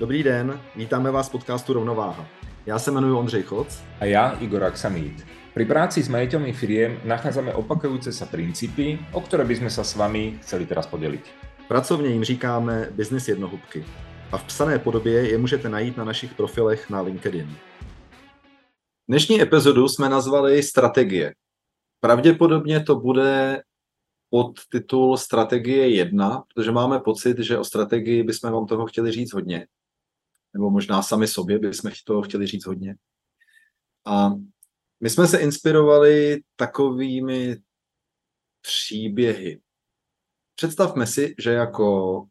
Dobrý den, vítáme vás v podcastu Rovnováha. Já se jmenuji Ondřej Choc. A já Igor Aksamít. Pri práci s majiteľmi firiem nachádzame opakujúce sa princípy, o ktoré by sme sa s vami chceli teraz podeliť. Pracovně jim říkáme business jednohubky a v psané podobě je můžete najít na našich profilech na LinkedIn. Dnešní epizodu jsme nazvali Strategie. Pravděpodobně to bude pod titul Strategie 1, protože máme pocit, že o strategii bychom vám toho chtěli říct hodně. Nebo možná sami sobě bychom toho chtěli říct hodně. A my jsme se inspirovali takovými příběhy. Představme si, že jako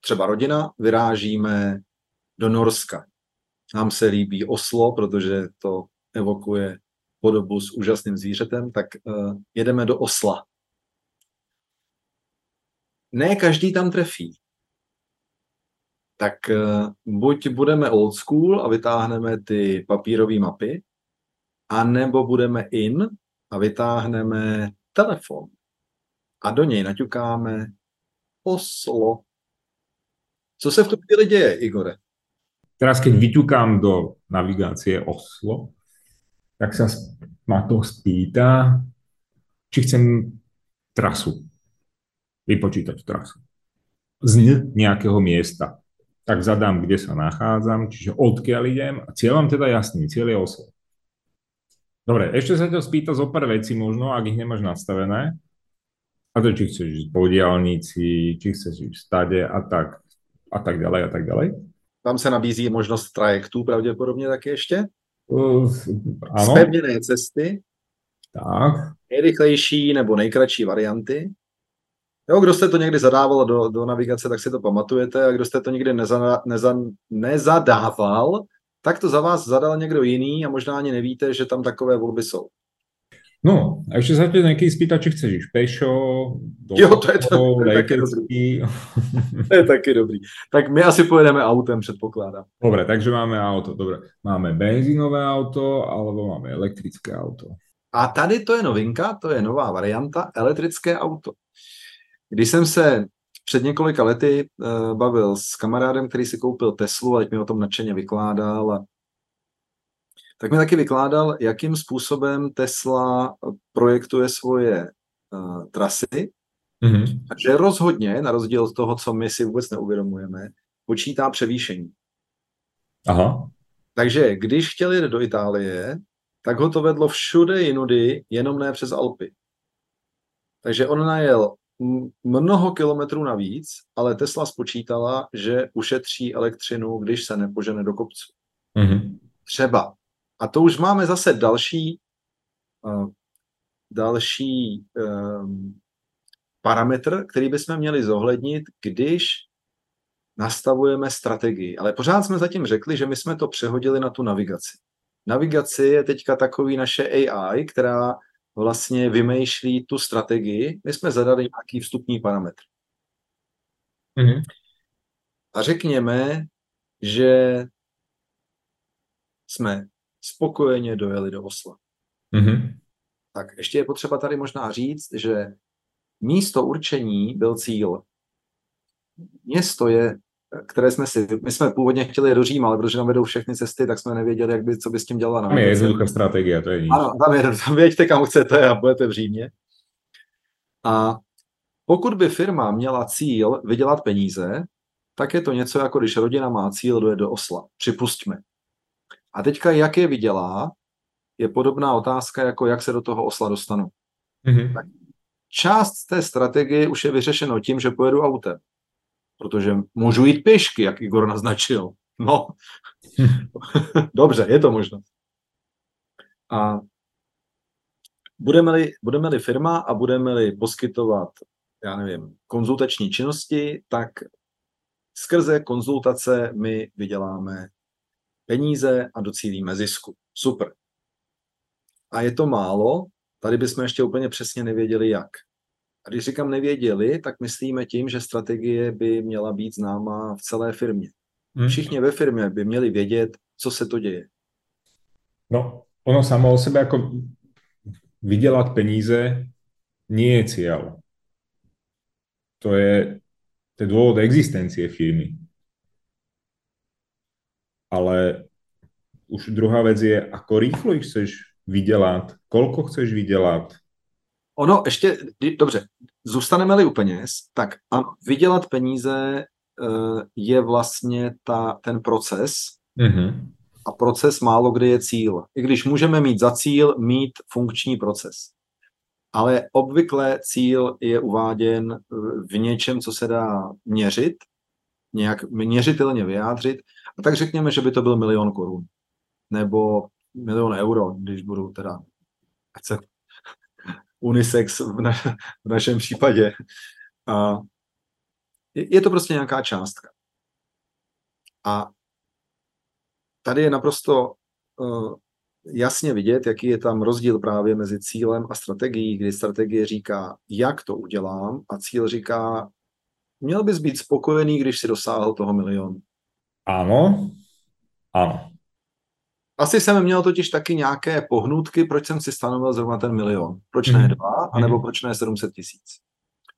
třeba rodina vyrážíme do Norska. Nám se líbí Oslo, protože to evokuje podobu s úžasným zvířetem, tak uh, jedeme do Osla. Ne každý tam trefí. Tak uh, buď budeme old school a vytáhneme ty papírové mapy, a nebo budeme in a vytáhneme telefon a do něj naťukáme Oslo. Co se v tu chvíli děje, Igore? Teraz, keď vyťukám do navigácie Oslo, tak sa ma to spýta, či chcem trasu. Vypočítať trasu. Z nejakého miesta. Tak zadám, kde sa nachádzam, čiže odkiaľ idem a cieľom teda jasný, cieľ je Oslo. Dobre, ešte sa ťa spýta zo pár vecí možno, ak ich nemáš nastavené. A to, či chceš ísť po diálnici, či chceš ísť stade a tak, a tak ďalej a tak ďalej. Tam se nabízí možnost trajektů pravděpodobně taky ještě. Uh, áno. Spevněné cesty. Tak. Nejrychlejší nebo nejkratší varianty. Jo, kdo jste to někdy zadával do, do navigace, tak si to pamatujete a kdo jste to nikdy neza, neza, nezadával, tak to za vás zadal někdo jiný a možná ani nevíte, že tam takové volby jsou. No, a ešte sa ťa nejaký spýta, či chceš ísť pešo, do jo, to je, to, to, je taky dobrý. to je taky dobrý. Tak my asi pojedeme autem, předpokládám. Dobre, takže máme auto. Dobre, máme benzínové auto alebo máme elektrické auto. A tady to je novinka, to je nová varianta, elektrické auto. Když jsem se před několika lety uh, bavil s kamarádem, který si koupil Teslu, ať mi o tom nadšeně vykládal a tak mi taky vykládal, jakým způsobem Tesla projektuje svoje uh, trasy. Mm-hmm. A že rozhodně, na rozdíl od toho, co my si vůbec neuvědomujeme, počítá převýšení. Aha. Takže když chtěl jít do Itálie, tak ho to vedlo všude jinudy, jenom ne přes Alpy. Takže on najel mnoho kilometrů navíc, ale Tesla spočítala, že ušetří elektřinu, když se nepožene do kopců. Mm-hmm. Třeba. A to už máme zase další, uh, další um, parametr, který bychom měli zohlednit, když nastavujeme strategii. Ale pořád jsme zatím řekli, že my jsme to přehodili na tu navigaci. Navigaci je teďka takový naše AI, která vlastně vymýšlí tu strategii. My jsme zadali nějaký vstupní parametr. Mm-hmm. A řekněme, že jsme spokojeně dojeli do Osla. Mm-hmm. Tak ještě je potřeba tady možná říct, že místo určení byl cíl. Město je, které jsme si, my jsme původně chtěli do Říma, ale protože tam vedou všechny cesty, tak jsme nevěděli, jak by, co by s tím dělala. Tam je jednoduchá strategie, to je nic. Ano, tam, je, tam věďte, kam chcete a budete v Římě. A pokud by firma měla cíl vydělat peníze, tak je to něco jako když rodina má cíl dojet do Osla. Připustíme. A teďka, jak je vydělá, je podobná otázka, jako jak se do toho osla dostanu. Mm-hmm. Tak část té strategie už je vyřešeno tím, že pojedu autem. Protože můžu jít pěšky, jak Igor naznačil. No, dobře, je to možnost. A budeme-li, budeme-li firma a budeme-li poskytovat, já nevím, konzultační činnosti, tak skrze konzultace my vyděláme peníze a docílíme zisku. Super. A je to málo, tady bychom ještě úplně přesně nevěděli jak. A když říkám nevěděli, tak myslíme tím, že strategie by měla být známá v celé firmě. Hmm. Všichni ve firmě by měli vědět, co se to děje. No, ono samo o sebe jako vydělat peníze nie je cieľ. To je, to je dôvod existencie firmy. ale už druhá vec je, ako rýchlo chceš vydělat, kolko chceš vydělat. Ono ještě, dobře, zůstaneme-li u peněz, tak a vydělat peníze uh, je vlastně ta, ten proces mm-hmm. a proces málo kdy je cíl. I když můžeme mít za cíl mít funkční proces. Ale obvykle cíl je uváděn v něčem, co se dá měřit, nějak měřitelně vyjádřit. A tak řekněme, že by to byl milion korun. Nebo milion euro, když budu teda chce unisex v, na, v našem případě. A je, je to prostě nějaká částka. A tady je naprosto uh, jasně vidět, jaký je tam rozdíl právě mezi cílem a strategií, kdy strategie říká, jak to udělám a cíl říká, měl bys být spokojený, když si dosáhl toho milionu. Ano, ano. Asi jsem měl totiž taky nějaké pohnutky, proč jsem si stanovil zrovna ten milion. Proč ne mhm. dva, anebo mhm. proč ne 700 tisíc.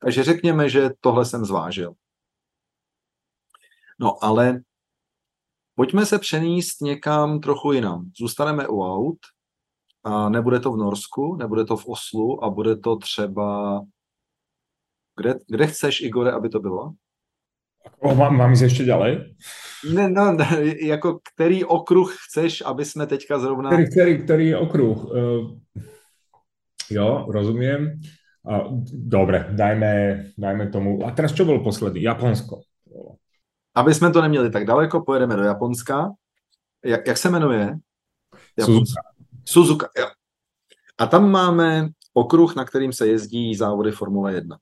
Takže řekněme, že tohle jsem zvážil. No ale pojďme se přenést někam trochu jinam. Zůstaneme u aut a nebude to v Norsku, nebude to v Oslu a bude to třeba... Kde, kde chceš, Igore, aby to bylo? O, mám, mám jít ještě ďalej? Ne, no, ne, jako který okruh chceš, aby jsme teďka zrovna... Který, který, který okruh? Uh, jo, rozumím. Uh, dobre, dajme, dajme tomu. A teraz čo bylo poslední? Japonsko. Aby jsme to neměli tak daleko, pojedeme do Japonska. Jak, jak se jmenuje? Japonska. Suzuka. Suzuka, jo. A tam máme okruh, na kterým se jezdí závody Formule 1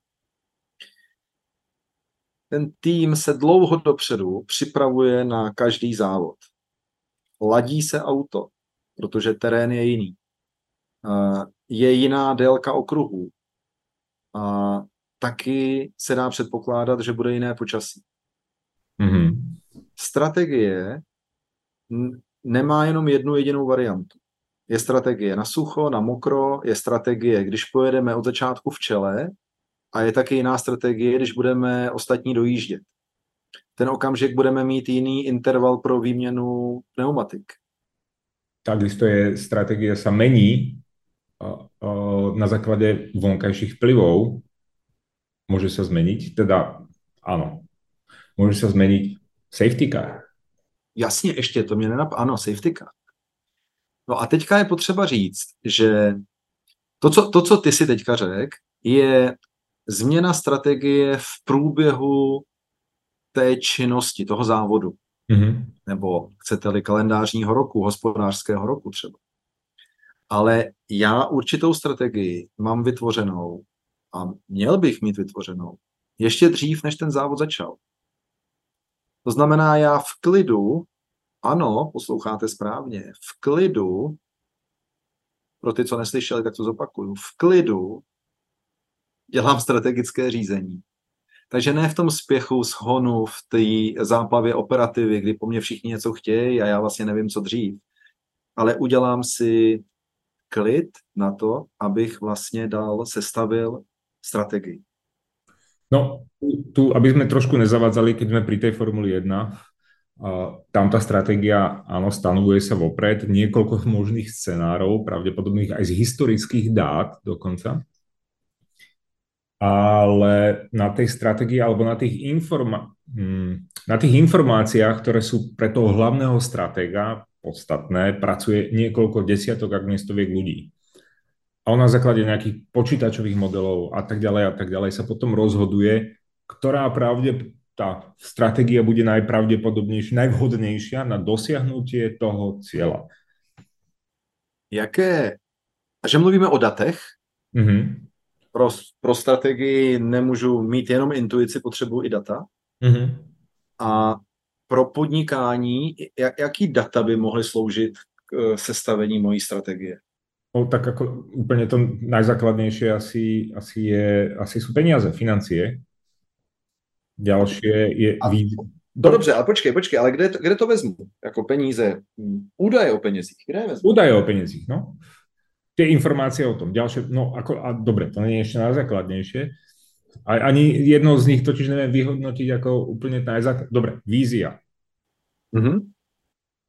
ten tým se dlouho dopředu připravuje na každý závod. Ladí se auto, protože terén je jiný. Je jiná délka okruhů. A taky se dá předpokládat, že bude jiné počasí. Mm-hmm. Strategie nemá jenom jednu jedinou variantu. Je strategie na sucho, na mokro, je strategie, když pojedeme od začátku v čele a je taky jiná strategie, když budeme ostatní dojíždět. Ten okamžik budeme mít jiný interval pro výměnu pneumatik. Takisto je strategie sa mení na základe vonkajších vplyvov. Môže sa zmeniť, teda áno, môže sa zmeniť safety car. Jasně, ještě to mě nenap... Ano, safety car. No a teďka je potřeba říct, že to, co, to, co ty si teďka řekl, je změna strategie v průběhu té činnosti, toho závodu. Mm-hmm. Nebo chcete-li kalendářního roku, hospodářského roku třeba. Ale já určitou strategii mám vytvořenou a měl bych mít vytvořenou ještě dřív, než ten závod začal. To znamená, já v klidu, ano, posloucháte správně, v klidu, pro ty, co neslyšeli, tak to zopakuju, v klidu dělám strategické řízení. Takže ne v tom spěchu, shonu, v té záplavě operativy, kdy po mně všichni něco chtějí a já vlastně nevím, co dřív. Ale udělám si klid na to, abych vlastně dal, sestavil strategii. No, tu, aby sme trošku nezavadzali, keď sme pri tej Formuli 1, uh, tam tá stratégia, áno, stanovuje sa vopred, niekoľko možných scenárov, pravdepodobných aj z historických dát dokonca ale na tej strategii alebo na tých, informa- hm, na tých informáciách, ktoré sú pre toho hlavného stratéga podstatné, pracuje niekoľko desiatok, ak nie stoviek ľudí. A on na základe nejakých počítačových modelov a tak ďalej a tak ďalej sa potom rozhoduje, ktorá pravde tá stratégia bude najpravdepodobnejšia, najvhodnejšia na dosiahnutie toho cieľa. Jaké, že mluvíme o datech, mm-hmm pro, pro strategii nemůžu mít jenom intuici, potřebuji i data. Mm-hmm. A pro podnikání, jak, jaký data by mohly sloužit k eh, sestavení mojí strategie? No, tak ako úplne to najzákladnejšie asi, asi, je, asi sú peniaze, financie. Ďalšie je... A, no dobře, ale počkej, počkej, ale kde to, kde to vezmu? Jako peníze, údaje o penězích, kde je vezmu? Údaje o penězích, no tie informácie o tom. Ďalšie, no ako, a dobre, to nie je ešte najzákladnejšie. A, ani jedno z nich totiž neviem vyhodnotiť ako úplne najzáklad... Dobre, vízia. Mm-hmm.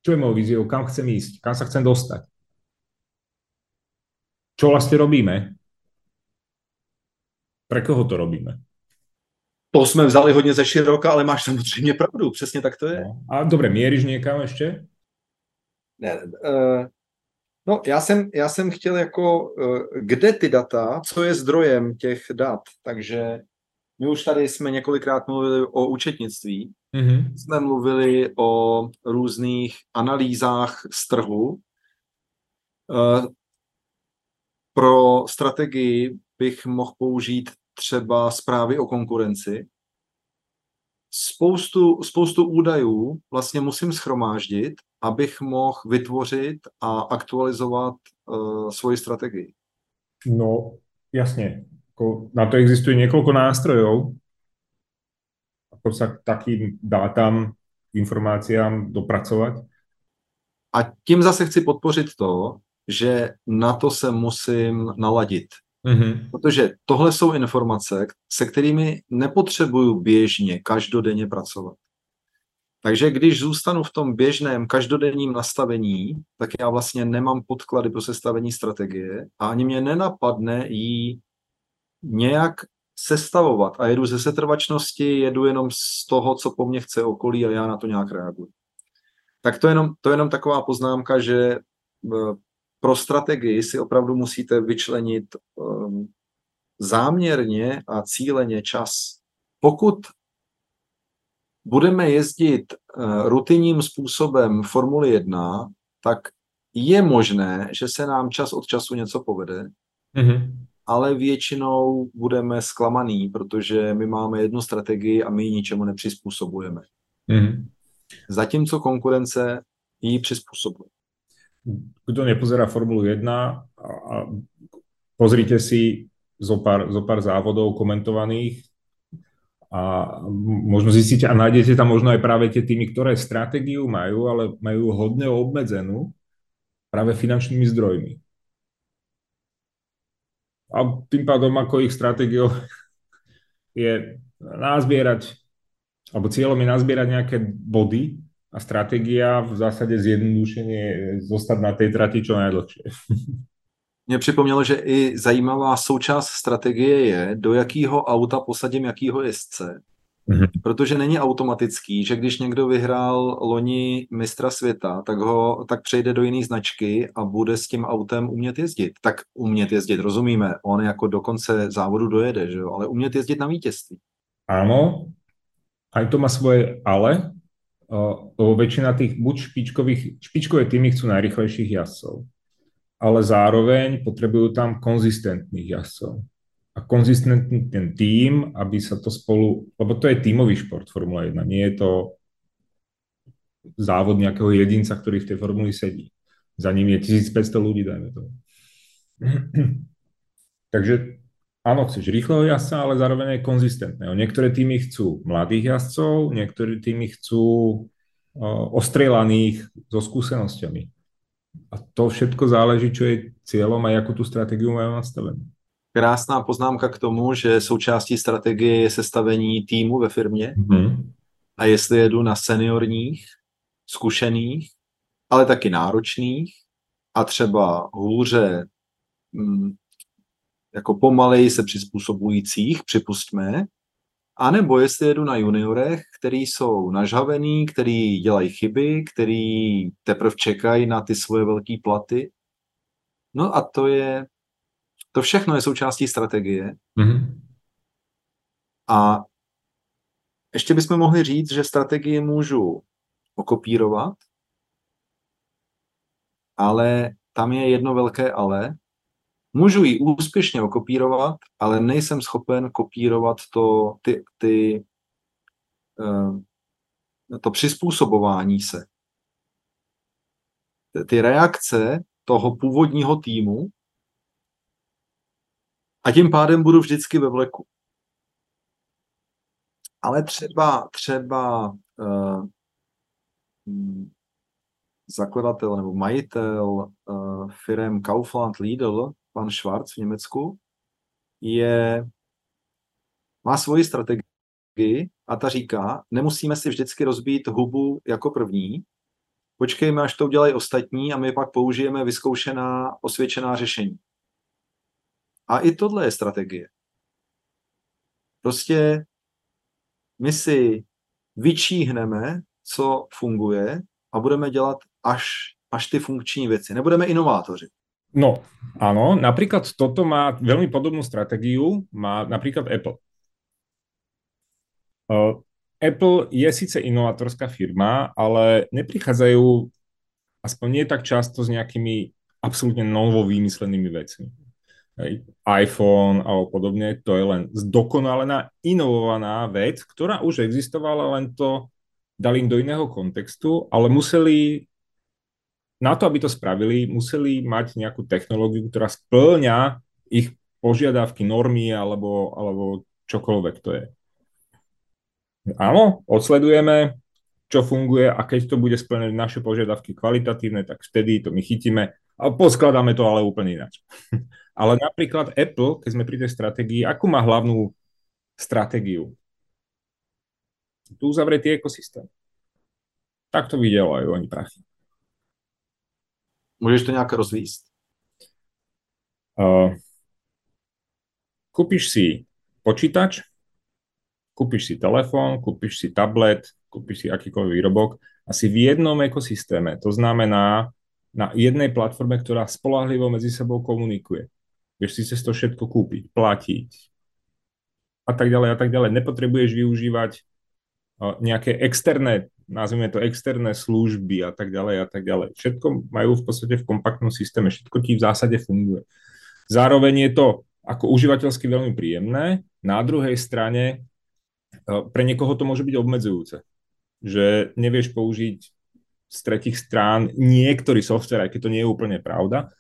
Čo je mojou víziou? Kam chcem ísť? Kam sa chcem dostať? Čo vlastne robíme? Pre koho to robíme? To jsme vzali hodně ze široka, ale máš samozřejmě pravdu, přesně tak to je. No. A dobre, mieríš niekam ešte? Ne, uh, no já jsem, já jsem chtěl jako, uh, kde ty data, co je zdrojem těch dat, takže my už tady jsme několikrát mluvili o účetnictví, mm-hmm. jsme mluvili o různých analýzách z trhu. Uh, pro strategii bych mohl použít třeba zprávy o konkurenci. Spoustu, spoustu údajů vlastně musím schromáždit, abych mohl vytvořit a aktualizovat uh, svoji strategii. No, jasně. Na to existuje několik nástrojů, ako sa k takým dátam, informáciám dopracovat. A tím zase chci podpořit to, že na to se musím naladit. Mm-hmm. Protože tohle jsou informace, se kterými nepotřebuju běžně, každodenně pracovat. Takže když zůstanu v tom běžném každodenním nastavení, tak já vlastně nemám podklady pro sestavení strategie a ani mě nenapadne jí nějak sestavovat. A jedu ze setrvačnosti, jedu jenom z toho, co po mně chce okolí a já na to nějak reaguji. Tak to je jenom, to je jenom taková poznámka, že eh, pro strategii si opravdu musíte vyčlenit um, záměrně a cíleně čas. Pokud budeme jezdit uh, rutinním způsobem Formuli 1, tak je možné, že se nám čas od času něco povede, mm-hmm. ale většinou budeme zklamaný, protože my máme jednu strategii a my ji ničemu nepřizpůsobujeme. Mm-hmm. Zatímco konkurence ji přizpůsobuje kto nepozerá Formulu 1 a, a pozrite si zo pár, zo pár závodov komentovaných a možno zistíte a nájdete tam možno aj práve tie týmy, ktoré stratégiu majú, ale majú hodne obmedzenú práve finančnými zdrojmi. A tým pádom ako ich stratégiou je nazbierať, alebo cieľom je nazbierať nejaké body, a strategia v zásadě zjednodušeně zostat na té trati čo najdlhšie. Mě připomnělo, že i zajímavá součást strategie je, do jakého auta posadím jakýho jezdce. Mm-hmm. Protože není automatický, že když někdo vyhrál loni mistra světa, tak ho tak přejde do jiné značky a bude s tím autem umět jezdit. Tak umět jezdit, rozumíme, on jako do konce závodu dojede, že jo? ale umět jezdit na vítězství. Áno, aj to má svoje ale, lebo väčšina tých buď špičkových, špičkové týmy chcú najrychlejších jazdcov, ale zároveň potrebujú tam konzistentných jazdcov. A konzistentný ten tým, aby sa to spolu, lebo to je tímový šport Formula 1, nie je to závod nejakého jedinca, ktorý v tej formuli sedí. Za ním je 1500 ľudí, dajme to. Takže áno, chceš rýchleho jazdca, ale zároveň aj konzistentného. Niektoré týmy chcú mladých jazdcov, niektoré týmy chcú ostrelaných so skúsenosťami. A to všetko záleží, čo je cieľom a jakú tú stratégiu majú nastavenú. Krásná poznámka k tomu, že součástí strategie je sestavení týmu ve firmě. Mm-hmm. A jestli jedu na seniorních, zkušených, ale taky náročných a třeba hůře mm, jako pomalej se přizpůsobujících, připustme, anebo jestli jedu na juniorech, který jsou nažhavený, který dělají chyby, který teprve čekají na ty svoje velké platy. No a to je, to všechno je součástí strategie. Mm-hmm. A ještě bychom mohli říct, že strategii můžu okopírovat, ale tam je jedno velké ale, Můžu ji úspěšně okopírovat, ale nejsem schopen kopírovat to, ty, ty, eh, to přizpůsobování se. Ty reakce toho původního týmu a tím pádem budu vždycky ve vleku. Ale třeba, třeba uh, zakladatel nebo majitel uh, firm Kaufland Lidl pan Schwarz v Německu, je, má svoji strategii a ta říká, nemusíme si vždycky rozbít hubu jako první, počkejme, až to udělají ostatní a my pak použijeme vyzkoušená, osvědčená řešení. A i tohle je strategie. Prostě my si vyčíhneme, co funguje a budeme dělat až, až ty funkční věci. Nebudeme inovátoři. No, áno, napríklad toto má veľmi podobnú stratégiu, má napríklad Apple. Uh, Apple je síce inovátorská firma, ale neprichádzajú, aspoň nie tak často, s nejakými absolútne novo vymyslenými vecmi. IPhone alebo podobne, to je len zdokonalená, inovovaná vec, ktorá už existovala, len to dali do iného kontextu, ale museli na to, aby to spravili, museli mať nejakú technológiu, ktorá splňa ich požiadavky, normy alebo, alebo čokoľvek to je. Áno, odsledujeme, čo funguje a keď to bude splňať naše požiadavky kvalitatívne, tak vtedy to my chytíme a poskladáme to ale úplne ináč. ale napríklad Apple, keď sme pri tej stratégii, akú má hlavnú stratégiu? Tu uzavretý ekosystém. Tak to vydělajú oni prachy. Můžeš to nějak rozvíst? Uh, kúpiš si počítač, kúpiš si telefón, kúpiš si tablet, kúpiš si akýkoľvek výrobok asi v jednom ekosystéme. To znamená na jednej platforme, ktorá spolahlivo medzi sebou komunikuje. Vieš si cez to všetko kúpiť, platiť a tak ďalej a tak ďalej. Nepotrebuješ využívať nejaké externé nazvime to externé služby a tak ďalej a tak ďalej. Všetko majú v podstate v kompaktnom systéme, všetko ti v zásade funguje. Zároveň je to ako užívateľsky veľmi príjemné, na druhej strane e, pre niekoho to môže byť obmedzujúce, že nevieš použiť z tretich strán niektorý software, aj keď to nie je úplne pravda,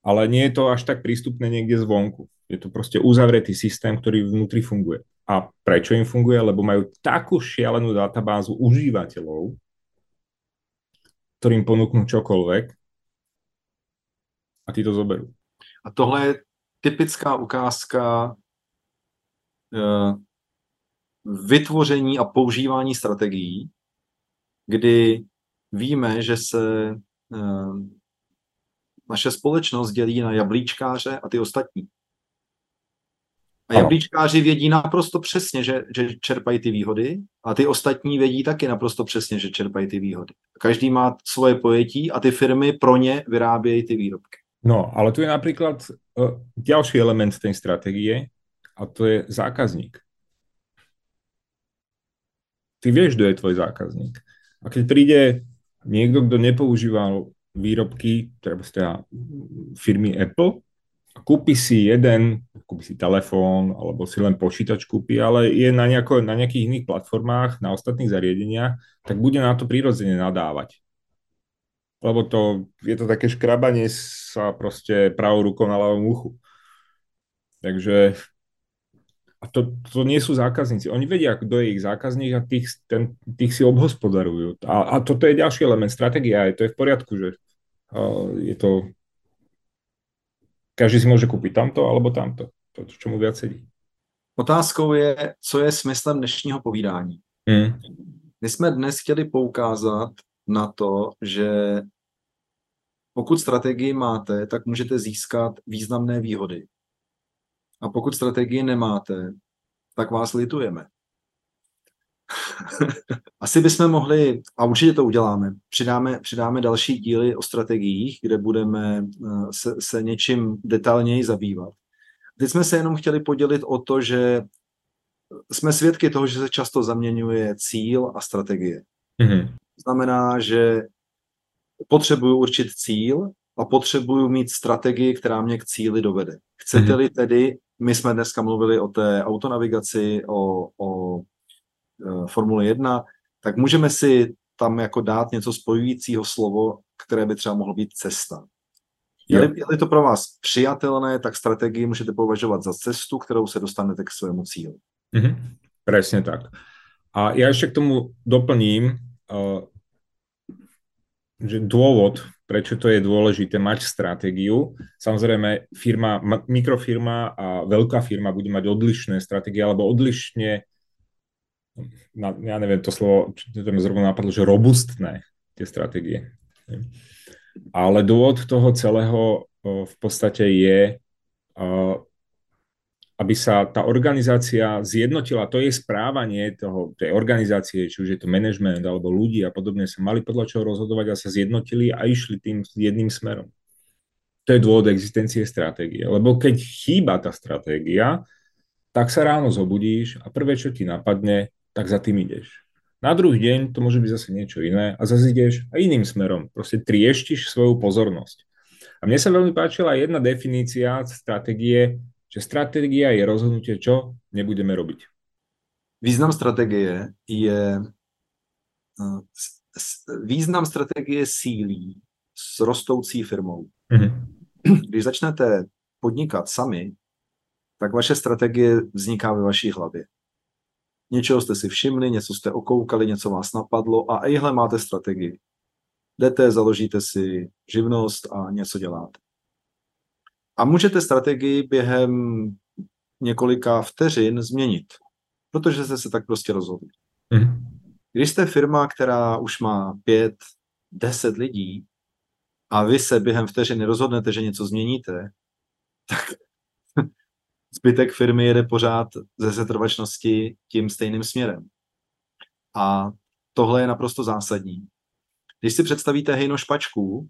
ale nie je to až tak prístupné niekde zvonku. Je to proste uzavretý systém, ktorý vnútri funguje. A prečo im funguje? Lebo majú takú šialenú databázu užívateľov, ktorým ponúknú čokoľvek a tí to zoberú. A tohle je typická ukázka uh, vytvoření a používání strategií, kdy víme, že se uh, naše společnost dělí na jablíčkáře a ty ostatní. A jablíčkáři vědí naprosto přesně, že, že čerpají ty výhody a ty ostatní vědí taky naprosto přesně, že čerpají ty výhody. Každý má svoje pojetí a ty firmy pro ně vyrábějí ty výrobky. No, ale tu je například uh, další element té strategie a to je zákazník. Ty vieš, kdo je tvoj zákazník. A keď príde niekto, kto nepoužíval výrobky, teda firmy Apple, kúpi si jeden, kúpi si telefón, alebo si len počítač kúpi, ale je na, nejako, na nejakých iných platformách, na ostatných zariadeniach, tak bude na to prirodzene nadávať. Lebo to, je to také škrabanie sa proste pravou rukou na ľavom uchu. Takže a to, to nie sú zákazníci. Oni vedia, kto je ich zákazník a tých, ten, tých si obhospodarujú. A, a toto je ďalší element stratégia. Je to je v poriadku, že uh, je to každý si může koupit tamto alebo tamto. To, čo mu viac sedí. Otázkou je, co je smyslem dnešního povídání. Hmm. My jsme dnes chtěli poukázat na to, že pokud strategii máte, tak můžete získat významné výhody. A pokud strategii nemáte, tak vás litujeme. Asi bychom mohli, a určitě to uděláme, přidáme, přidáme další díly o strategiích, kde budeme eh, se, se něčím detailněji zabývat. Teď jsme se jenom chtěli podělit o to, že jsme svědky toho, že se často zaměňuje cíl a strategie. Mm-hmm. Znamená, že potřebuju určit cíl a potřebuju mít strategii, která mě k cíli dovede. Chcete-li mm-hmm. tedy, my jsme dneska mluvili o té autonavigaci, o, o Eh, Formule 1, tak můžeme si tam jako dát něco spojujícího slovo, které by třeba mohlo být cesta. Je-li, je to pro vás přijatelné, tak strategii můžete považovat za cestu, kterou se dostanete k svému cílu. Mm-hmm. Presne tak. A ja ešte k tomu doplním, uh, že dôvod, prečo to je dôležité mať stratégiu, samozrejme firma, mikrofirma a veľká firma bude mať odlišné stratégie alebo odlišne na, ja neviem to slovo, čo to mi zrovna napadlo, že robustné tie stratégie. Ale dôvod toho celého v podstate je, aby sa tá organizácia zjednotila, to je správanie toho, tej organizácie, či už je to management alebo ľudí a podobne, sa mali podľa čoho rozhodovať a sa zjednotili a išli tým jedným smerom. To je dôvod existencie stratégie. Lebo keď chýba tá stratégia, tak sa ráno zobudíš a prvé, čo ti napadne, tak za tým ideš. Na druhý deň to môže byť zase niečo iné a zase ideš a iným smerom. Proste trieštiš svoju pozornosť. A mne sa veľmi páčila jedna definícia stratégie, že stratégia je rozhodnutie, čo nebudeme robiť. Význam strategie je eh, význam strategie sílí s rostoucí firmou. Mm-hmm. Když začnete podnikat sami, tak vaše strategie vzniká ve vaší hlavě. Něčeho jste si všimli, něco jste okoukali, něco vás napadlo a ejhle máte strategii. Jdete, založíte si živnost a něco děláte. A můžete strategii během několika vteřin změnit, protože jste se tak prostě rozhodli. Mm. Když jste firma, která už má pět, deset lidí a vy se během vteřiny rozhodnete, že něco změníte, tak zbytek firmy jede pořád ze setrvačnosti tím stejným směrem. A tohle je naprosto zásadní. Když si představíte hejno špačků,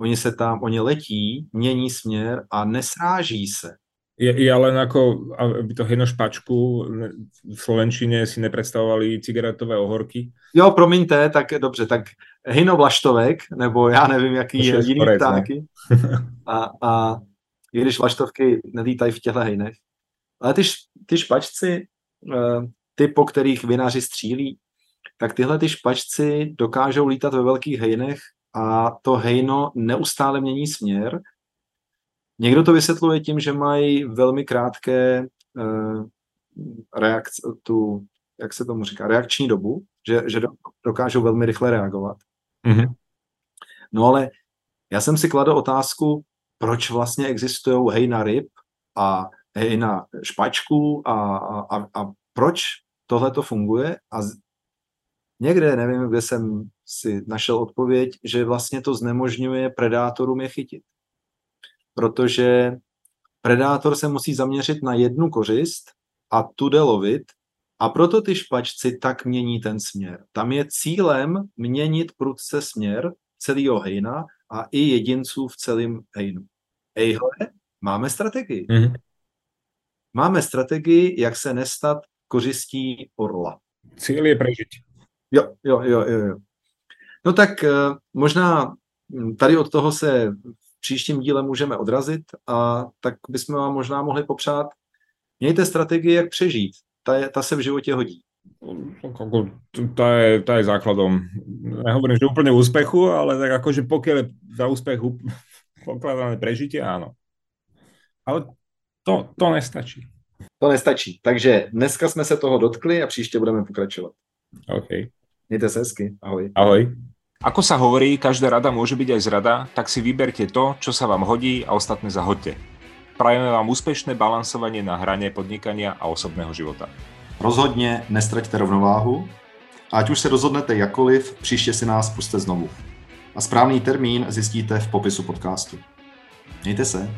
oni se tam, oni letí, mění směr a nesráží se. Je, je len ako, aby to hejno špačku v Slovenčine si nepredstavovali cigaretové ohorky? Jo, promiňte, tak dobře, tak hejno vlaštovek, nebo já nevím, jaký je jiný ptáky. a, a i když vlaštovky nelítají v těchto hejnech. Ale ty, ty špačci, eh, ty, po kterých vinaři střílí, tak tyhle ty špačci dokážou lítat ve velkých hejnech a to hejno neustále mění směr. Někdo to vysvětluje tím, že mají velmi krátké uh, reakce, tu, jak se tomu říká, reakční dobu, že, že dokážou velmi rychle reagovat. Mm-hmm. No ale já jsem si kladl otázku, proč vlastně existují hejna ryb a hejna špačků a, a, a proč tohle to funguje a z, někde, nevím, kde jsem si našel odpověď, že vlastně to znemožňuje predátorům je chytit. Protože predátor se musí zaměřit na jednu kořist a tu jde lovit a proto ty špačci tak mění ten směr. Tam je cílem měnit prudce směr celého hejna a i jedinců v celém hejnu. Ejhle, máme strategii. Mm-hmm. Máme strategii, jak se nestat kořistí orla. Cíl je prežít. Jo, jo, jo, jo. jo. No tak uh, možná hm, tady od toho se v příštím díle můžeme odrazit a tak bychom vám možná mohli popřát, mějte strategii, jak přežít. Ta, je, ta se v životě hodí. To je, to je základom. Nehovorím, že úplne úspechu, ale tak akože pokiaľ je za úspech pokladané prežitie, áno. Ale to, to nestačí. To nestačí. Takže dneska jsme se toho dotkli a příště budeme pokračovat. OK. Mějte se hezky. Ahoj. Ahoj. Ako sa hovorí, každá rada môže byť aj zrada, tak si vyberte to, čo sa vám hodí a ostatné zahoďte. Prajeme vám úspešné balansovanie na hrane podnikania a osobného života. Rozhodně nestraťte rovnováhu a ať už se rozhodnete jakoliv, příště si nás puste znovu. A správný termín zjistíte v popisu podcastu. Mějte se.